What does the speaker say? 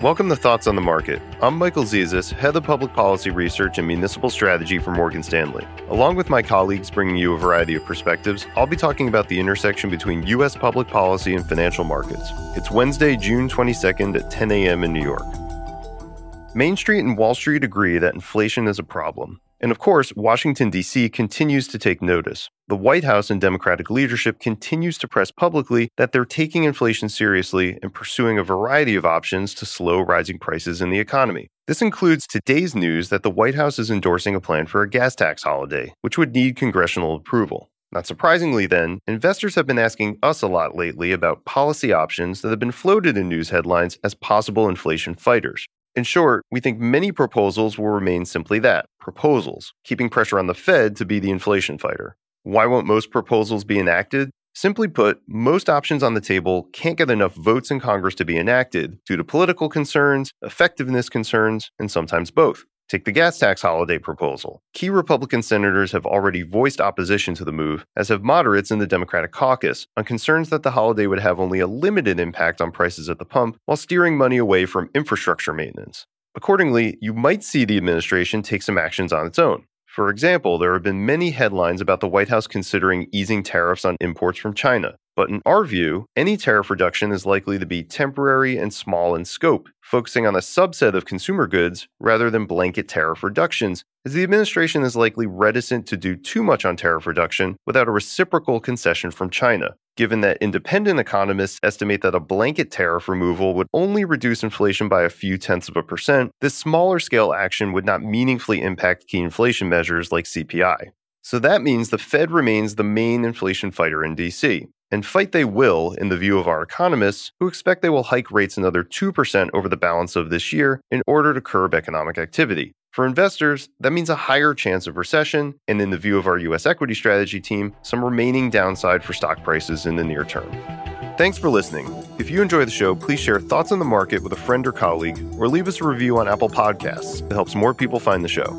Welcome to Thoughts on the Market. I'm Michael Zezas, Head of Public Policy Research and Municipal Strategy for Morgan Stanley. Along with my colleagues bringing you a variety of perspectives, I'll be talking about the intersection between U.S. public policy and financial markets. It's Wednesday, June 22nd at 10 a.m. in New York. Main Street and Wall Street agree that inflation is a problem. And of course, Washington, D.C. continues to take notice. The White House and Democratic leadership continues to press publicly that they're taking inflation seriously and pursuing a variety of options to slow rising prices in the economy. This includes today's news that the White House is endorsing a plan for a gas tax holiday, which would need congressional approval. Not surprisingly, then, investors have been asking us a lot lately about policy options that have been floated in news headlines as possible inflation fighters. In short, we think many proposals will remain simply that proposals, keeping pressure on the Fed to be the inflation fighter. Why won't most proposals be enacted? Simply put, most options on the table can't get enough votes in Congress to be enacted due to political concerns, effectiveness concerns, and sometimes both. Take the gas tax holiday proposal. Key Republican senators have already voiced opposition to the move, as have moderates in the Democratic caucus, on concerns that the holiday would have only a limited impact on prices at the pump while steering money away from infrastructure maintenance. Accordingly, you might see the administration take some actions on its own. For example, there have been many headlines about the White House considering easing tariffs on imports from China. But in our view, any tariff reduction is likely to be temporary and small in scope, focusing on a subset of consumer goods rather than blanket tariff reductions, as the administration is likely reticent to do too much on tariff reduction without a reciprocal concession from China. Given that independent economists estimate that a blanket tariff removal would only reduce inflation by a few tenths of a percent, this smaller scale action would not meaningfully impact key inflation measures like CPI. So that means the Fed remains the main inflation fighter in DC and fight they will in the view of our economists, who expect they will hike rates another 2% over the balance of this year in order to curb economic activity. For investors, that means a higher chance of recession, and in the view of our US equity strategy team, some remaining downside for stock prices in the near term. Thanks for listening. If you enjoy the show, please share thoughts on the market with a friend or colleague, or leave us a review on Apple Podcasts. It helps more people find the show.